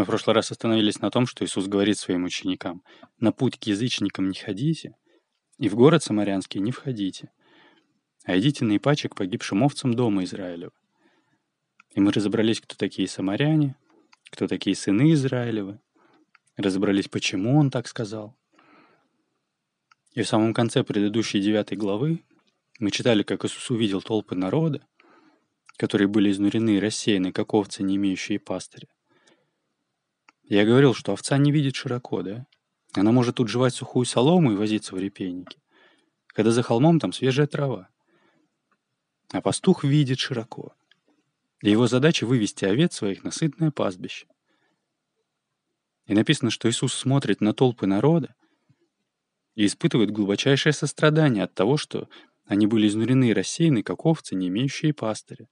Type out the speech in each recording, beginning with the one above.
Мы в прошлый раз остановились на том, что Иисус говорит своим ученикам, «На путь к язычникам не ходите, и в город Самарянский не входите, а идите на Ипаче к погибшим овцам дома Израилева». И мы разобрались, кто такие самаряне, кто такие сыны Израилевы, разобрались, почему он так сказал. И в самом конце предыдущей девятой главы мы читали, как Иисус увидел толпы народа, которые были изнурены и рассеяны, как овцы, не имеющие пастыря. Я говорил, что овца не видит широко, да? Она может тут жевать сухую солому и возиться в репейнике, когда за холмом там свежая трава. А пастух видит широко. И его задача вывести овец своих на сытное пастбище. И написано, что Иисус смотрит на толпы народа и испытывает глубочайшее сострадание от того, что они были изнурены и рассеяны, как овцы, не имеющие пастыря.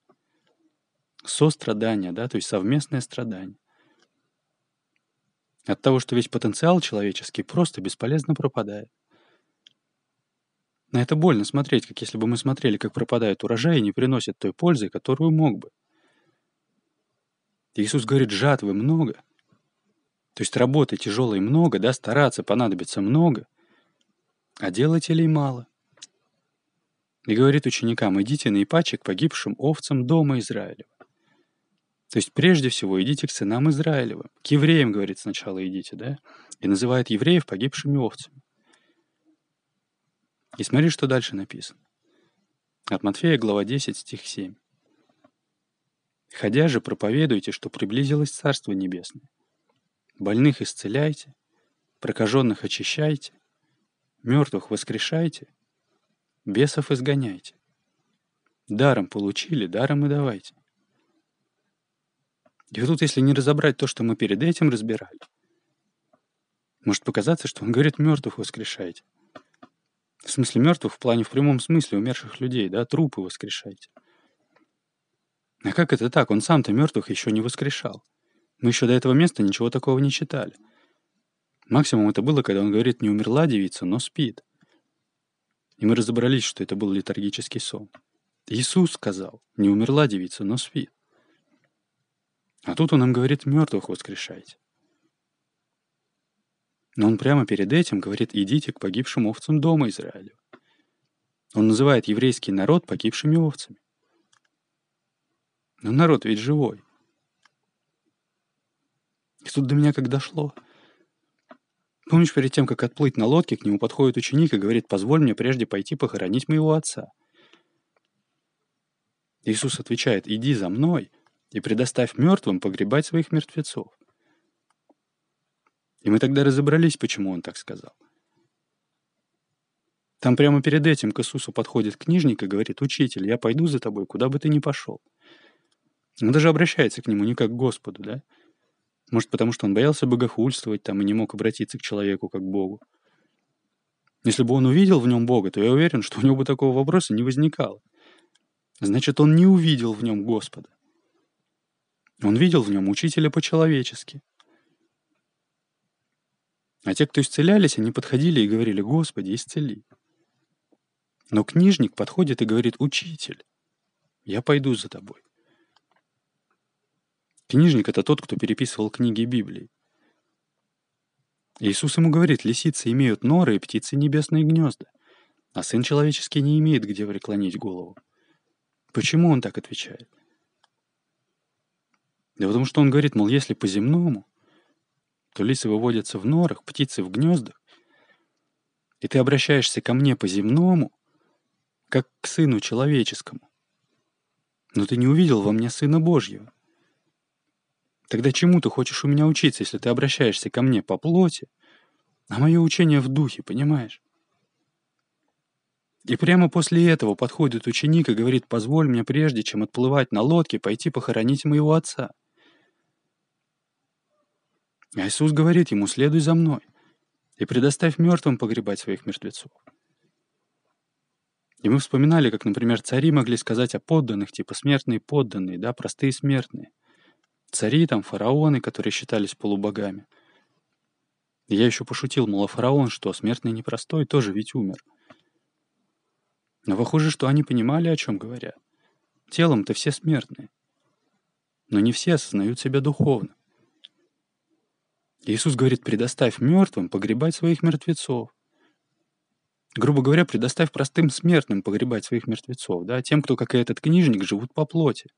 Сострадание, да, то есть совместное страдание. От того, что весь потенциал человеческий просто бесполезно пропадает. На это больно смотреть, как если бы мы смотрели, как пропадает урожай и не приносит той пользы, которую мог бы. Иисус говорит, жатвы много. То есть работы тяжелой много, да, стараться понадобится много, а делателей мало. И говорит ученикам, идите на Ипаче к погибшим овцам дома Израилева. То есть прежде всего идите к сынам Израилева. К евреям, говорит, сначала идите, да? И называет евреев погибшими овцами. И смотри, что дальше написано. От Матфея, глава 10, стих 7. «Ходя же, проповедуйте, что приблизилось Царство Небесное. Больных исцеляйте, прокаженных очищайте, мертвых воскрешайте, бесов изгоняйте. Даром получили, даром и давайте. И тут, если не разобрать то, что мы перед этим разбирали, может показаться, что он говорит мертвых воскрешайте. В смысле мертвых в плане в прямом смысле умерших людей, да, трупы воскрешайте. А как это так? Он сам-то мертвых еще не воскрешал. Мы еще до этого места ничего такого не читали. Максимум это было, когда он говорит, не умерла девица, но спит. И мы разобрались, что это был литургический сон. Иисус сказал, не умерла девица, но спит. А тут он нам говорит, мертвых воскрешайте. Но он прямо перед этим говорит, идите к погибшим овцам дома Израиля. Он называет еврейский народ погибшими овцами. Но народ ведь живой. И тут до меня как дошло. Помнишь, перед тем, как отплыть на лодке, к нему подходит ученик и говорит, позволь мне прежде пойти похоронить моего отца. Иисус отвечает, иди за мной и предоставь мертвым погребать своих мертвецов. И мы тогда разобрались, почему он так сказал. Там прямо перед этим к Иисусу подходит книжник и говорит, «Учитель, я пойду за тобой, куда бы ты ни пошел». Он даже обращается к нему не как к Господу, да? Может, потому что он боялся богохульствовать там и не мог обратиться к человеку как к Богу. Если бы он увидел в нем Бога, то я уверен, что у него бы такого вопроса не возникало. Значит, он не увидел в нем Господа. Он видел в нем учителя по-человечески. А те, кто исцелялись, они подходили и говорили, «Господи, исцели». Но книжник подходит и говорит, «Учитель, я пойду за тобой». Книжник — это тот, кто переписывал книги Библии. Иисус ему говорит, лисицы имеют норы и птицы небесные гнезда, а сын человеческий не имеет где преклонить голову. Почему он так отвечает? Да потому что он говорит, мол, если по-земному, то лисы выводятся в норах, птицы в гнездах, и ты обращаешься ко мне по-земному, как к сыну человеческому. Но ты не увидел во мне сына Божьего. Тогда чему ты хочешь у меня учиться, если ты обращаешься ко мне по плоти, а мое учение в духе, понимаешь? И прямо после этого подходит ученик и говорит, позволь мне прежде, чем отплывать на лодке, пойти похоронить моего отца. А Иисус говорит ему, следуй за мной и предоставь мертвым погребать своих мертвецов. И мы вспоминали, как, например, цари могли сказать о подданных, типа смертные подданные, да, простые смертные. Цари там, фараоны, которые считались полубогами. И я еще пошутил, мол, а фараон что, смертный непростой, тоже ведь умер. Но похоже, что они понимали, о чем говорят. Телом-то все смертные. Но не все осознают себя духовно. Иисус говорит, предоставь мертвым погребать своих мертвецов. Грубо говоря, предоставь простым смертным погребать своих мертвецов, да, тем, кто, как и этот книжник, живут по плоти.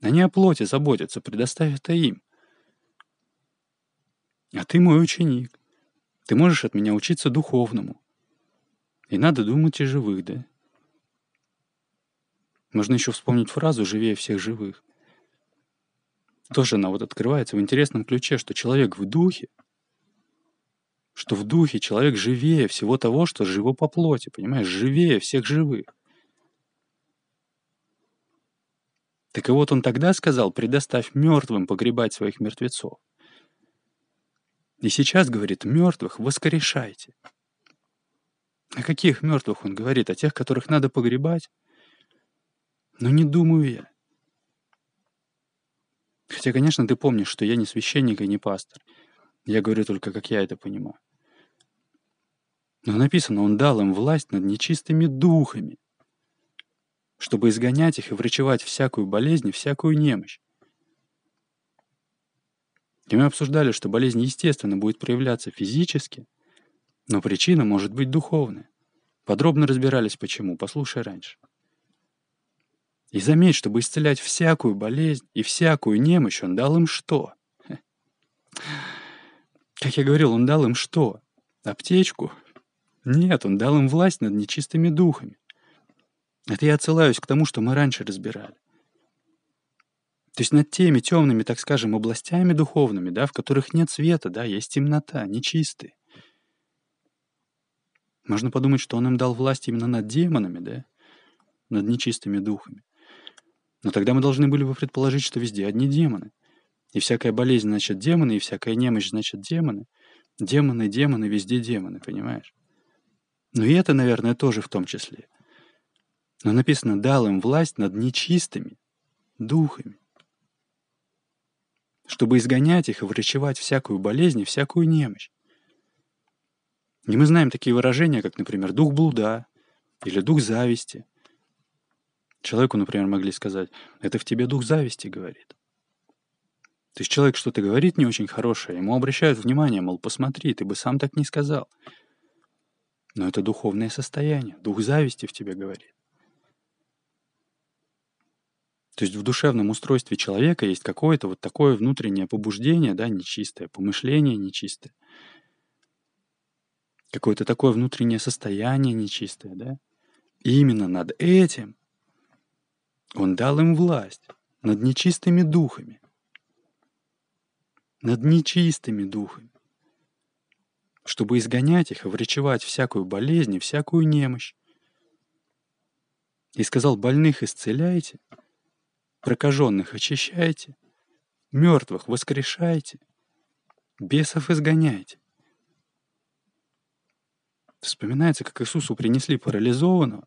Они о плоти заботятся, предоставь это им. А ты мой ученик. Ты можешь от меня учиться духовному. И надо думать о живых, да? Можно еще вспомнить фразу «живее всех живых». Тоже она вот открывается в интересном ключе, что человек в духе, что в духе человек живее всего того, что живо по плоти, понимаешь, живее всех живых. Так и вот он тогда сказал, предоставь мертвым погребать своих мертвецов. И сейчас говорит, мертвых воскрешайте. О каких мертвых он говорит? О тех, которых надо погребать? Но не думаю я. Хотя, конечно, ты помнишь, что я не священник и не пастор. Я говорю только, как я это понимаю. Но написано, он дал им власть над нечистыми духами, чтобы изгонять их и врачевать всякую болезнь и всякую немощь. И мы обсуждали, что болезнь, естественно, будет проявляться физически, но причина может быть духовная. Подробно разбирались, почему. Послушай раньше. И заметь, чтобы исцелять всякую болезнь и всякую немощь, он дал им что? Как я говорил, он дал им что? Аптечку? Нет, он дал им власть над нечистыми духами. Это я отсылаюсь к тому, что мы раньше разбирали. То есть над теми темными, так скажем, областями духовными, да, в которых нет света, да, есть темнота, нечистые. Можно подумать, что он им дал власть именно над демонами, да, над нечистыми духами. Но тогда мы должны были бы предположить, что везде одни демоны. И всякая болезнь, значит, демоны, и всякая немощь, значит, демоны. Демоны, демоны, везде демоны, понимаешь? Ну и это, наверное, тоже в том числе. Но написано «дал им власть над нечистыми духами» чтобы изгонять их и врачевать всякую болезнь и всякую немощь. И мы знаем такие выражения, как, например, дух блуда или дух зависти. Человеку, например, могли сказать, это в тебе дух зависти говорит. То есть человек что-то говорит не очень хорошее, ему обращают внимание, мол, посмотри, ты бы сам так не сказал. Но это духовное состояние, дух зависти в тебе говорит. То есть в душевном устройстве человека есть какое-то вот такое внутреннее побуждение, да, нечистое, помышление нечистое. Какое-то такое внутреннее состояние нечистое, да. И именно над этим он дал им власть, над нечистыми духами. Над нечистыми духами. Чтобы изгонять их и врачевать всякую болезнь и всякую немощь. И сказал, больных исцеляйте — прокаженных очищайте, мертвых воскрешайте, бесов изгоняйте. Вспоминается, как Иисусу принесли парализованного,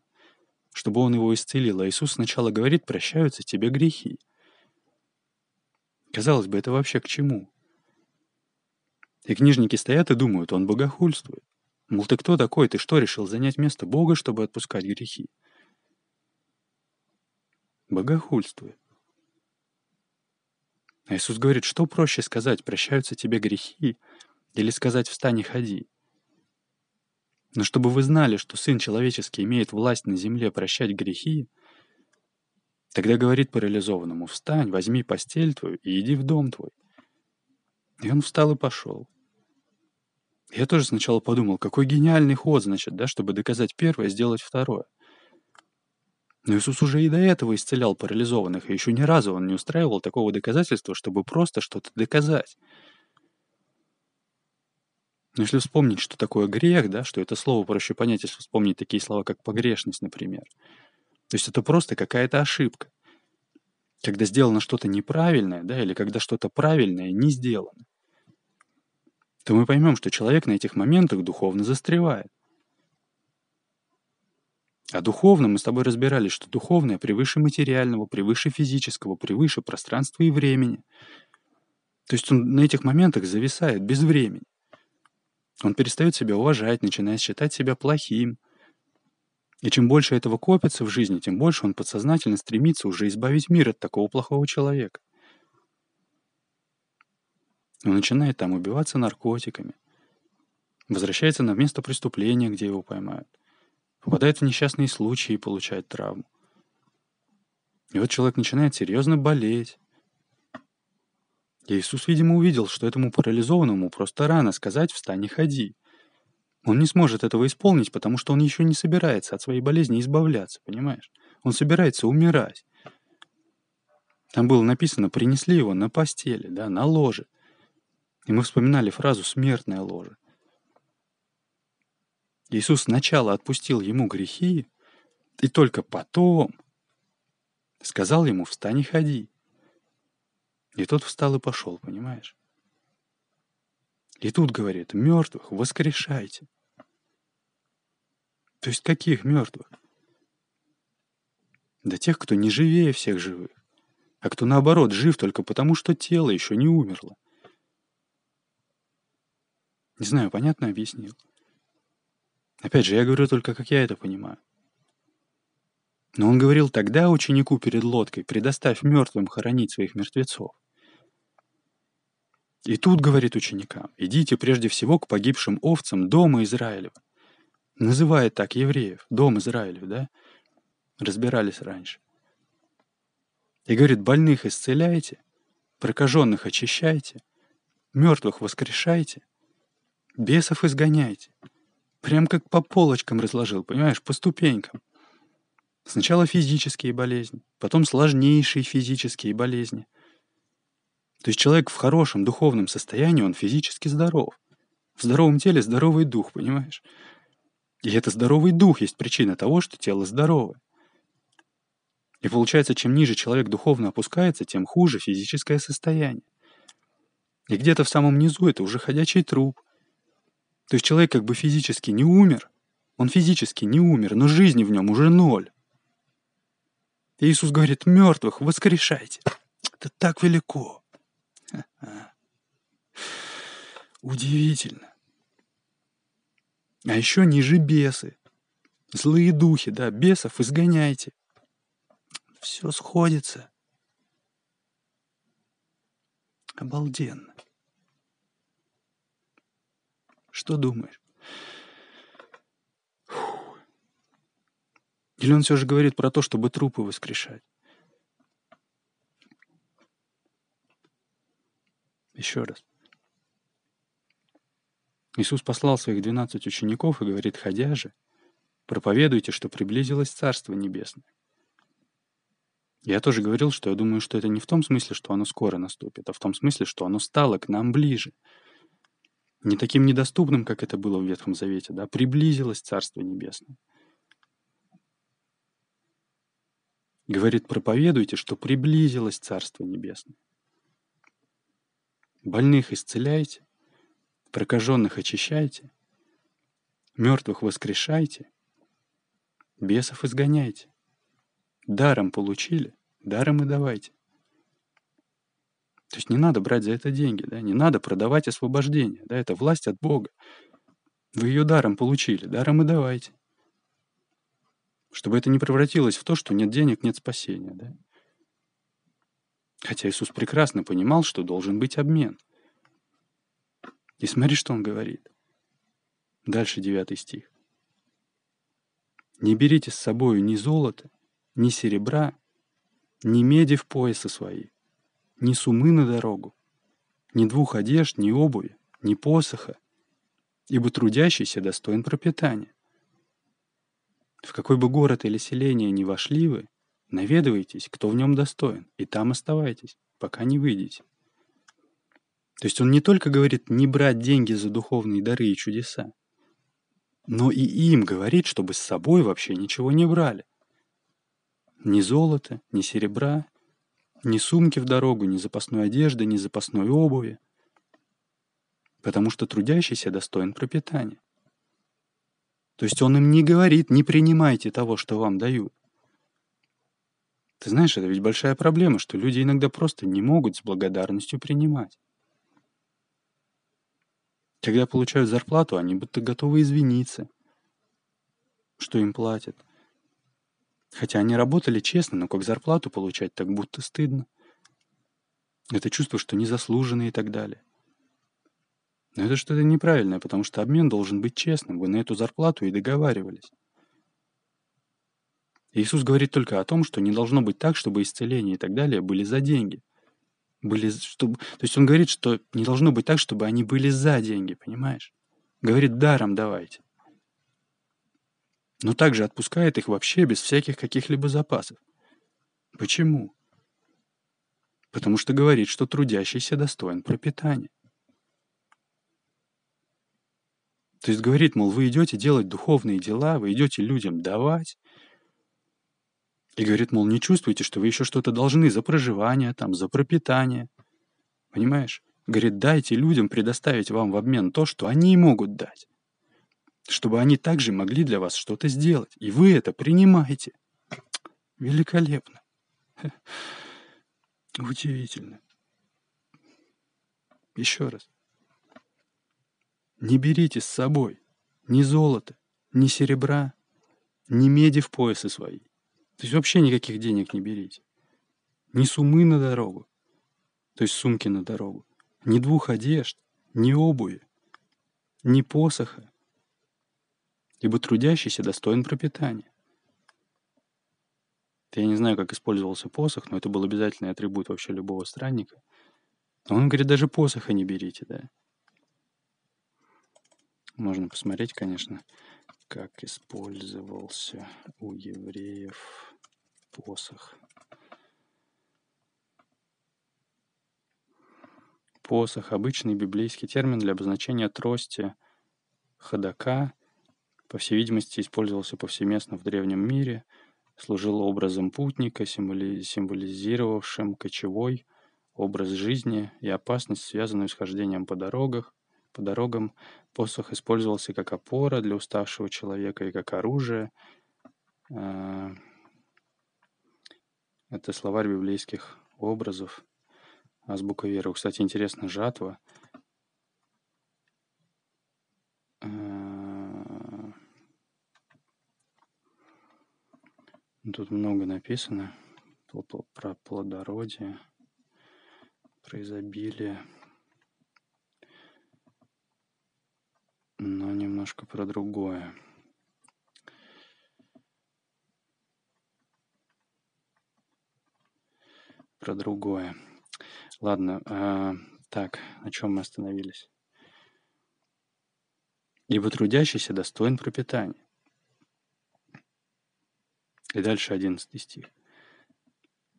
чтобы он его исцелил, а Иисус сначала говорит, прощаются тебе грехи. Казалось бы, это вообще к чему? И книжники стоят и думают, он богохульствует. Мол, ты кто такой? Ты что, решил занять место Бога, чтобы отпускать грехи? Богохульствует. А Иисус говорит, что проще сказать, прощаются тебе грехи, или сказать встань и ходи. Но чтобы вы знали, что Сын Человеческий имеет власть на земле прощать грехи, тогда говорит парализованному, встань, возьми постель твою и иди в дом твой. И он встал и пошел. Я тоже сначала подумал, какой гениальный ход, значит, да, чтобы доказать первое, сделать второе. Но Иисус уже и до этого исцелял парализованных, и еще ни разу он не устраивал такого доказательства, чтобы просто что-то доказать. Но если вспомнить, что такое грех, да, что это слово проще понять, если вспомнить такие слова, как погрешность, например. То есть это просто какая-то ошибка. Когда сделано что-то неправильное, да, или когда что-то правильное не сделано, то мы поймем, что человек на этих моментах духовно застревает. А духовно мы с тобой разбирались, что духовное превыше материального, превыше физического, превыше пространства и времени. То есть он на этих моментах зависает без времени. Он перестает себя уважать, начинает считать себя плохим. И чем больше этого копится в жизни, тем больше он подсознательно стремится уже избавить мир от такого плохого человека. Он начинает там убиваться наркотиками. Возвращается на место преступления, где его поймают. Попадает в несчастные случаи и получает травму. И вот человек начинает серьезно болеть. Иисус, видимо, увидел, что этому парализованному просто рано сказать «встань и ходи». Он не сможет этого исполнить, потому что он еще не собирается от своей болезни избавляться, понимаешь? Он собирается умирать. Там было написано «принесли его на постели, да, на ложе». И мы вспоминали фразу «смертное ложе». Иисус сначала отпустил ему грехи, и только потом сказал ему «встань и ходи». И тот встал и пошел, понимаешь? И тут говорит, мертвых воскрешайте. То есть каких мертвых? Да тех, кто не живее всех живых, а кто наоборот жив только потому, что тело еще не умерло. Не знаю, понятно объяснил? Опять же, я говорю только, как я это понимаю. Но он говорил тогда ученику перед лодкой, предоставь мертвым хоронить своих мертвецов. И тут, говорит ученикам, идите прежде всего к погибшим овцам дома Израилева. Называет так евреев, дом Израилев, да? Разбирались раньше. И говорит, больных исцеляйте, прокаженных очищайте, мертвых воскрешайте, бесов изгоняйте. Прям как по полочкам разложил, понимаешь, по ступенькам. Сначала физические болезни, потом сложнейшие физические болезни — то есть человек в хорошем духовном состоянии, он физически здоров. В здоровом теле здоровый дух, понимаешь? И это здоровый дух есть причина того, что тело здоровое. И получается, чем ниже человек духовно опускается, тем хуже физическое состояние. И где-то в самом низу это уже ходячий труп. То есть человек как бы физически не умер, он физически не умер, но жизни в нем уже ноль. И Иисус говорит, мертвых воскрешайте. Это так велико. Удивительно. А еще ниже бесы. Злые духи, да, бесов изгоняйте. Все сходится. Обалденно. Что думаешь? Фу. Или он все же говорит про то, чтобы трупы воскрешать? Еще раз. Иисус послал своих двенадцать учеников и говорит, ходя же, проповедуйте, что приблизилось Царство Небесное. Я тоже говорил, что я думаю, что это не в том смысле, что оно скоро наступит, а в том смысле, что оно стало к нам ближе. Не таким недоступным, как это было в Ветхом Завете, да, приблизилось Царство Небесное. Говорит, проповедуйте, что приблизилось Царство Небесное. Больных исцеляйте, прокаженных очищайте, мертвых воскрешайте, бесов изгоняйте. Даром получили, даром и давайте. То есть не надо брать за это деньги, да? не надо продавать освобождение. Да? Это власть от Бога. Вы ее даром получили, даром и давайте. Чтобы это не превратилось в то, что нет денег, нет спасения. Да? Хотя Иисус прекрасно понимал, что должен быть обмен. И смотри, что он говорит. Дальше девятый стих. «Не берите с собою ни золота, ни серебра, ни меди в поясы свои, ни сумы на дорогу, ни двух одежд, ни обуви, ни посоха, ибо трудящийся достоин пропитания. В какой бы город или селение ни вошли вы, Наведывайтесь, кто в нем достоин, и там оставайтесь, пока не выйдете. То есть он не только говорит не брать деньги за духовные дары и чудеса, но и им говорит, чтобы с собой вообще ничего не брали. Ни золота, ни серебра, ни сумки в дорогу, ни запасной одежды, ни запасной обуви. Потому что трудящийся достоин пропитания. То есть он им не говорит, не принимайте того, что вам дают. Ты знаешь, это ведь большая проблема, что люди иногда просто не могут с благодарностью принимать. Когда получают зарплату, они будто готовы извиниться, что им платят. Хотя они работали честно, но как зарплату получать, так будто стыдно. Это чувство, что незаслуженно и так далее. Но это что-то неправильное, потому что обмен должен быть честным. Вы на эту зарплату и договаривались. Иисус говорит только о том, что не должно быть так, чтобы исцеление и так далее были за деньги. Были, чтобы, то есть он говорит, что не должно быть так, чтобы они были за деньги, понимаешь? Говорит, даром давайте. Но также отпускает их вообще без всяких каких-либо запасов. Почему? Потому что говорит, что трудящийся достоин пропитания. То есть говорит, мол, вы идете делать духовные дела, вы идете людям давать. И говорит, мол, не чувствуете, что вы еще что-то должны за проживание, там, за пропитание. Понимаешь? Говорит, дайте людям предоставить вам в обмен то, что они могут дать. Чтобы они также могли для вас что-то сделать. И вы это принимаете. Великолепно. Удивительно. Еще раз. Не берите с собой ни золота, ни серебра, ни меди в поясы свои. То есть вообще никаких денег не берите. Ни сумы на дорогу, то есть сумки на дорогу, ни двух одежд, ни обуви, ни посоха, ибо трудящийся достоин пропитания. Я не знаю, как использовался посох, но это был обязательный атрибут вообще любого странника. Он говорит, даже посоха не берите, да. Можно посмотреть, конечно, как использовался у евреев посох. Посох – обычный библейский термин для обозначения трости ходока. По всей видимости, использовался повсеместно в древнем мире, служил образом путника, символизировавшим кочевой образ жизни и опасность, связанную с хождением по дорогах, по дорогам посох использовался как опора для уставшего человека и как оружие. А, это словарь библейских образов. Азбука веры. Кстати, интересно, жатва. А, тут много написано про плодородие, про изобилие. Но немножко про другое. Про другое. Ладно, э, так, на чем мы остановились? Ибо трудящийся достоин пропитания. И дальше одиннадцатый стих.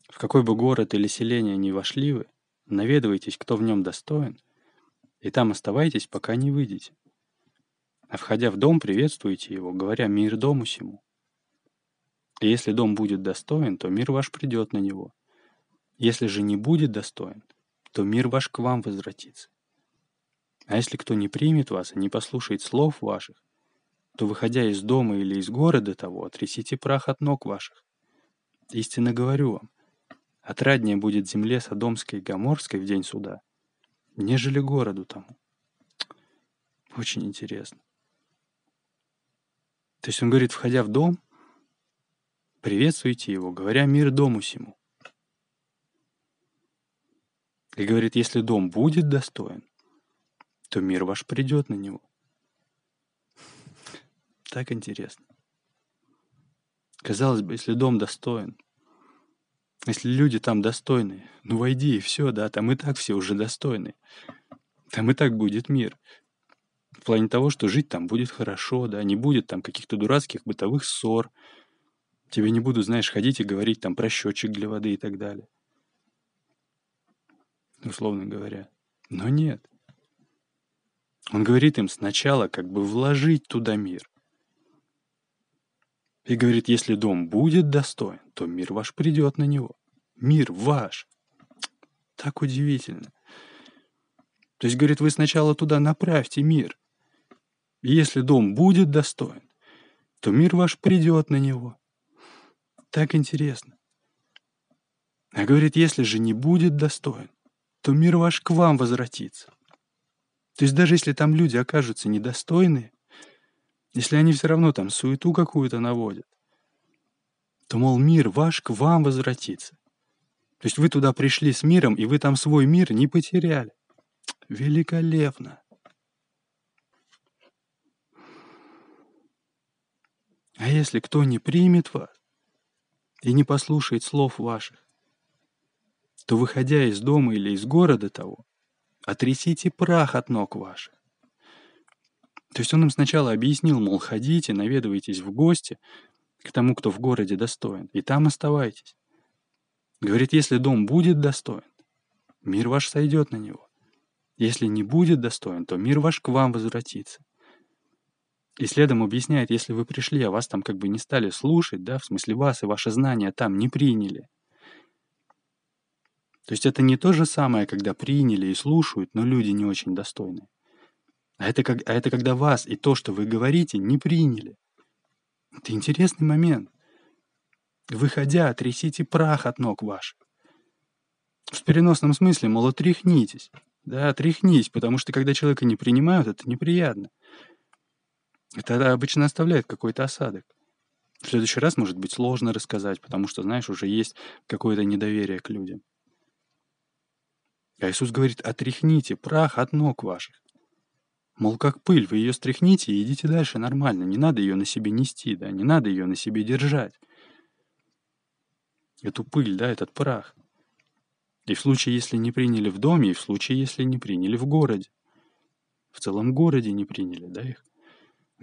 В какой бы город или селение ни вошли вы, наведывайтесь, кто в нем достоин, и там оставайтесь, пока не выйдете. А входя в дом, приветствуйте его, говоря «Мир дому сему». И если дом будет достоин, то мир ваш придет на него. Если же не будет достоин, то мир ваш к вам возвратится. А если кто не примет вас и не послушает слов ваших, то, выходя из дома или из города того, отрясите прах от ног ваших. Истинно говорю вам, отраднее будет земле Содомской и Гоморской в день суда, нежели городу тому. Очень интересно. То есть он говорит, входя в дом, приветствуйте его, говоря мир дому сему. И говорит, если дом будет достоин, то мир ваш придет на него. Так интересно. Казалось бы, если дом достоин, если люди там достойны, ну войди и все, да, там и так все уже достойны. Там и так будет мир. В плане того, что жить там будет хорошо, да, не будет там каких-то дурацких бытовых ссор. Тебе не будут, знаешь, ходить и говорить там про счетчик для воды и так далее. Условно говоря. Но нет. Он говорит им сначала как бы вложить туда мир. И говорит, если дом будет достоин, то мир ваш придет на него. Мир ваш. Так удивительно. То есть, говорит, вы сначала туда направьте мир. И если дом будет достоин, то мир ваш придет на него. Так интересно. А говорит, если же не будет достоин, то мир ваш к вам возвратится. То есть даже если там люди окажутся недостойные, если они все равно там суету какую-то наводят, то, мол, мир ваш к вам возвратится. То есть вы туда пришли с миром, и вы там свой мир не потеряли. Великолепно. А если кто не примет вас и не послушает слов ваших, то, выходя из дома или из города того, отрясите прах от ног ваших. То есть он им сначала объяснил, мол, ходите, наведывайтесь в гости к тому, кто в городе достоин, и там оставайтесь. Говорит, если дом будет достоин, мир ваш сойдет на него. Если не будет достоин, то мир ваш к вам возвратится. И следом объясняет, если вы пришли, а вас там как бы не стали слушать, да, в смысле вас и ваши знания там не приняли. То есть это не то же самое, когда приняли и слушают, но люди не очень достойны. А это, как, а это когда вас и то, что вы говорите, не приняли. Это интересный момент. Выходя, трясите прах от ног ваших. В переносном смысле, мол, отряхнитесь. Да, отряхнись, потому что когда человека не принимают, это неприятно. Это обычно оставляет какой-то осадок. В следующий раз может быть сложно рассказать, потому что, знаешь, уже есть какое-то недоверие к людям. А Иисус говорит, отряхните прах от ног ваших. Мол, как пыль, вы ее стряхните и идите дальше нормально. Не надо ее на себе нести, да, не надо ее на себе держать эту пыль, да, этот прах. И в случае, если не приняли в доме, и в случае, если не приняли в городе. В целом городе не приняли, да, их?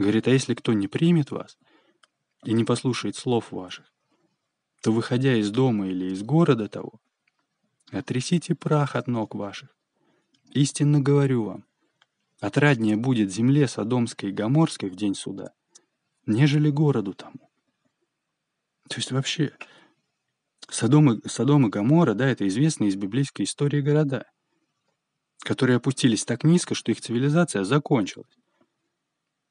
Говорит, а если кто не примет вас и не послушает слов ваших, то, выходя из дома или из города того, отрясите прах от ног ваших. Истинно говорю вам, отраднее будет земле Содомской и Гоморской в день суда, нежели городу тому. То есть вообще Содом и, Содом и Гоморра, да, это известные из библейской истории города, которые опустились так низко, что их цивилизация закончилась.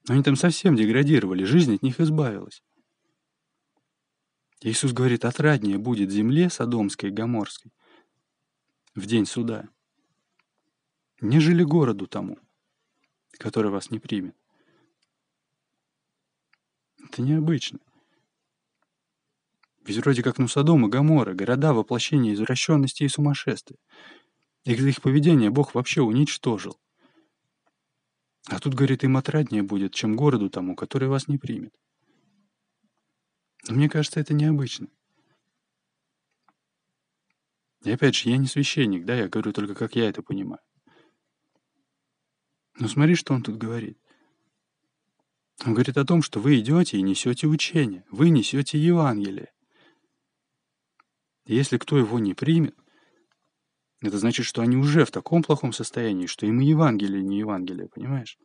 Они там совсем деградировали, жизнь от них избавилась. Иисус говорит, отраднее будет земле Содомской и Гоморской в день суда, нежели городу тому, который вас не примет. Это необычно. Ведь вроде как ну Содом и Гоморра, города воплощения извращенности и сумасшествия. Их за их поведение Бог вообще уничтожил. А тут, говорит, им отраднее будет, чем городу тому, который вас не примет. Но мне кажется, это необычно. И опять же, я не священник, да, я говорю только, как я это понимаю. Но смотри, что он тут говорит. Он говорит о том, что вы идете и несете учение, вы несете Евангелие. И если кто его не примет, это значит, что они уже в таком плохом состоянии, что им и Евангелие не Евангелие, понимаешь?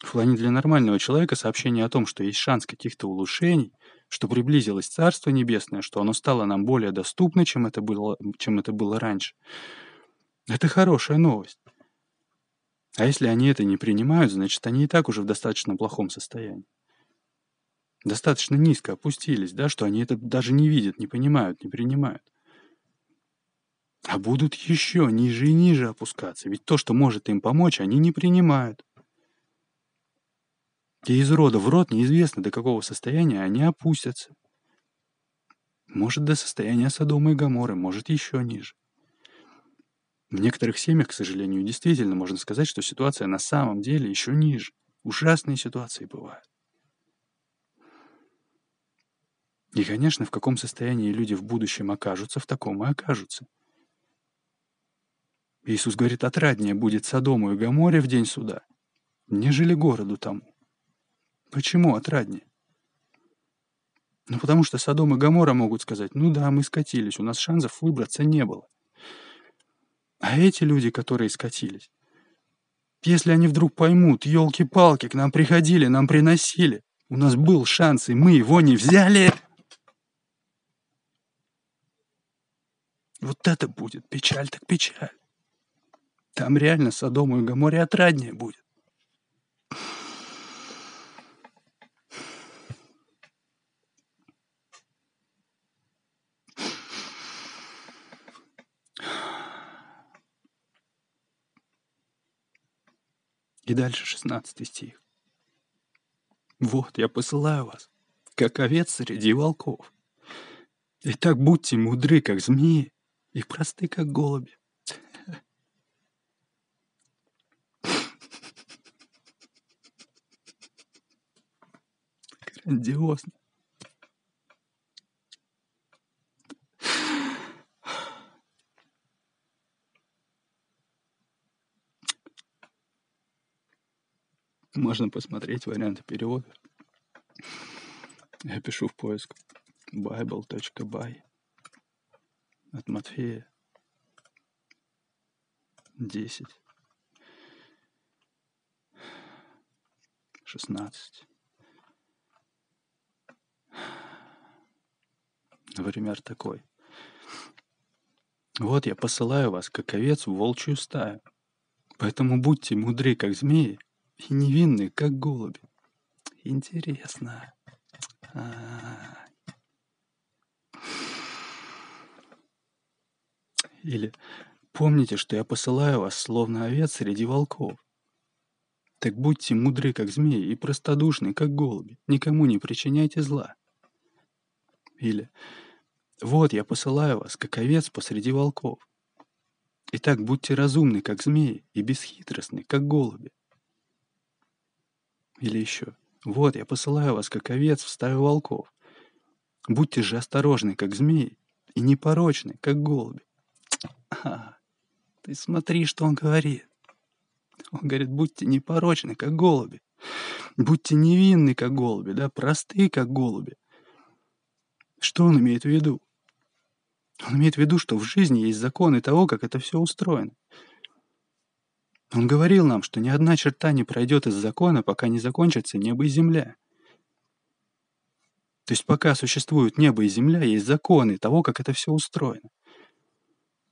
В плане для нормального человека сообщение о том, что есть шанс каких-то улучшений, что приблизилось Царство Небесное, что оно стало нам более доступно, чем это было, чем это было раньше, это хорошая новость. А если они это не принимают, значит, они и так уже в достаточно плохом состоянии достаточно низко опустились, да, что они это даже не видят, не понимают, не принимают. А будут еще ниже и ниже опускаться, ведь то, что может им помочь, они не принимают. И из рода в род неизвестно, до какого состояния они опустятся. Может, до состояния Содома и Гаморы, может, еще ниже. В некоторых семьях, к сожалению, действительно можно сказать, что ситуация на самом деле еще ниже. Ужасные ситуации бывают. И, конечно, в каком состоянии люди в будущем окажутся, в таком и окажутся. Иисус говорит, отраднее будет Содому и Гоморе в день суда, нежели городу тому. Почему отраднее? Ну, потому что Содом и Гомора могут сказать, ну да, мы скатились, у нас шансов выбраться не было. А эти люди, которые скатились, если они вдруг поймут, елки-палки, к нам приходили, нам приносили, у нас был шанс, и мы его не взяли, Вот это будет печаль так печаль. Там реально Содому и Гаморе отраднее будет. И дальше 16 стих. Вот я посылаю вас, как овец среди волков. Итак, будьте мудры, как змеи, и просты, как голуби. Грандиозно. Можно посмотреть варианты перевода. Я пишу в поиск bible.by от Матфея 10 16 Например, такой. Вот я посылаю вас, как овец, в волчью стаю. Поэтому будьте мудры, как змеи, и невинны, как голуби. Интересно. А-а-а. Или помните, что я посылаю вас, словно овец среди волков. Так будьте мудры, как змеи, и простодушны, как голуби. Никому не причиняйте зла. Или вот я посылаю вас, как овец посреди волков. Итак, будьте разумны, как змеи, и бесхитростны, как голуби. Или еще. Вот я посылаю вас, как овец в стаю волков. Будьте же осторожны, как змеи, и непорочны, как голуби. А, ты смотри, что он говорит. Он говорит, будьте непорочны, как голуби. Будьте невинны, как голуби, да, просты, как голуби. Что он имеет в виду? Он имеет в виду, что в жизни есть законы того, как это все устроено. Он говорил нам, что ни одна черта не пройдет из закона, пока не закончится небо и земля. То есть пока существуют небо и земля, есть законы того, как это все устроено.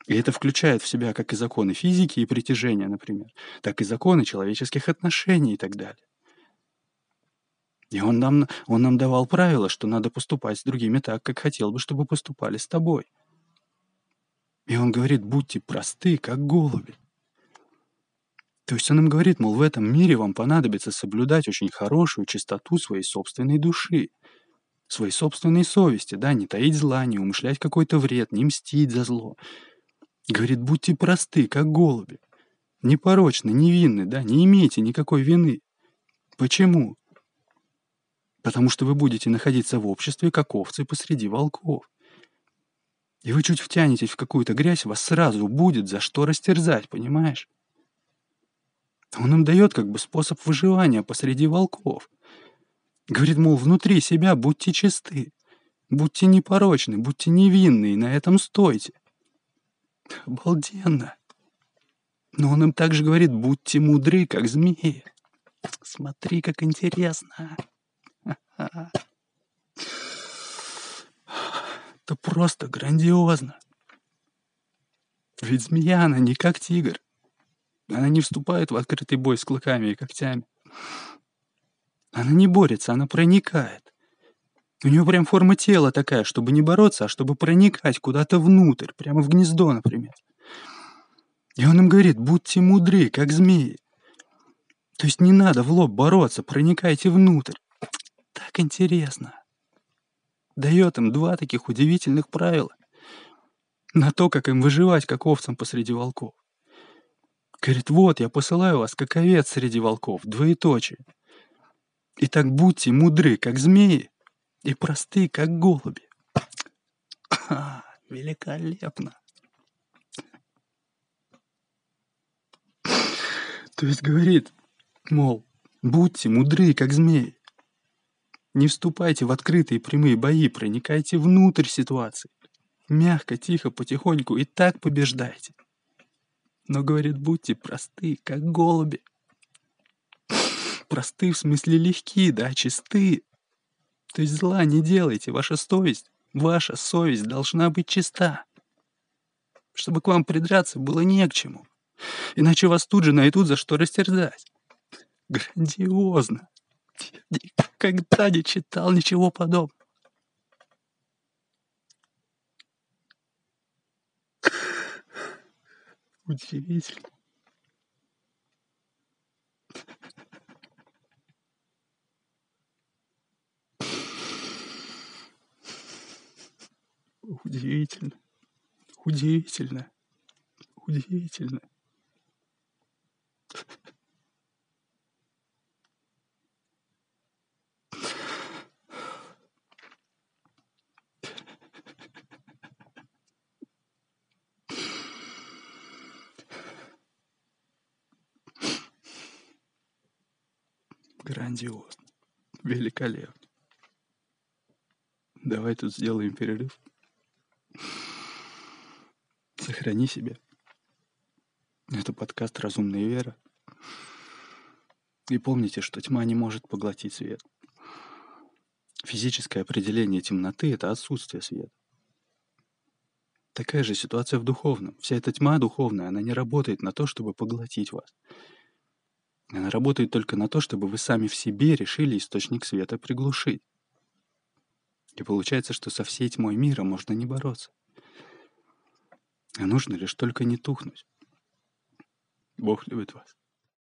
И это включает в себя как и законы физики и притяжения, например, так и законы человеческих отношений и так далее. И он нам, он нам давал правила, что надо поступать с другими так, как хотел бы, чтобы поступали с тобой. И он говорит, будьте просты, как голуби. То есть он им говорит, мол, в этом мире вам понадобится соблюдать очень хорошую чистоту своей собственной души, своей собственной совести, да, не таить зла, не умышлять какой-то вред, не мстить за зло. Говорит, будьте просты, как голуби, непорочны, невинны, да, не имейте никакой вины. Почему? Потому что вы будете находиться в обществе, как овцы посреди волков. И вы чуть втянетесь в какую-то грязь, вас сразу будет за что растерзать, понимаешь? Он им дает как бы способ выживания посреди волков. Говорит, мол, внутри себя будьте чисты, будьте непорочны, будьте невинны, и на этом стойте. Обалденно. Но он им также говорит, будьте мудры, как змеи. Смотри, как интересно. Просто грандиозно. Ведь змея, она не как тигр. Она не вступает в открытый бой с клыками и когтями. Она не борется, она проникает. У нее прям форма тела такая, чтобы не бороться, а чтобы проникать куда-то внутрь, прямо в гнездо, например. И он им говорит, будьте мудры, как змеи. То есть не надо в лоб бороться, проникайте внутрь. Так интересно. Дает им два таких удивительных правила на то, как им выживать, как овцам посреди волков. Говорит, вот, я посылаю вас, как овец среди волков, двоеточие. Итак, будьте мудры, как змеи, и просты, как голуби. А, великолепно. То есть говорит, мол, будьте мудры, как змеи. Не вступайте в открытые прямые бои, проникайте внутрь ситуации. Мягко, тихо, потихоньку и так побеждайте. Но, говорит, будьте просты, как голуби. Просты в смысле легкие, да, чисты. То есть зла не делайте, ваша совесть, ваша совесть должна быть чиста. Чтобы к вам придраться было не к чему. Иначе вас тут же найдут за что растерзать. Грандиозно. Никогда не читал ничего подобного. Удивительно. Удивительно. Удивительно. Удивительно. Грандиозно. Великолепно. Давай тут сделаем перерыв. Сохрани себя. Это подкаст «Разумная вера». И помните, что тьма не может поглотить свет. Физическое определение темноты — это отсутствие света. Такая же ситуация в духовном. Вся эта тьма духовная, она не работает на то, чтобы поглотить вас. Она работает только на то, чтобы вы сами в себе решили источник света приглушить. И получается, что со всей тьмой мира можно не бороться. А нужно лишь только не тухнуть. Бог любит вас.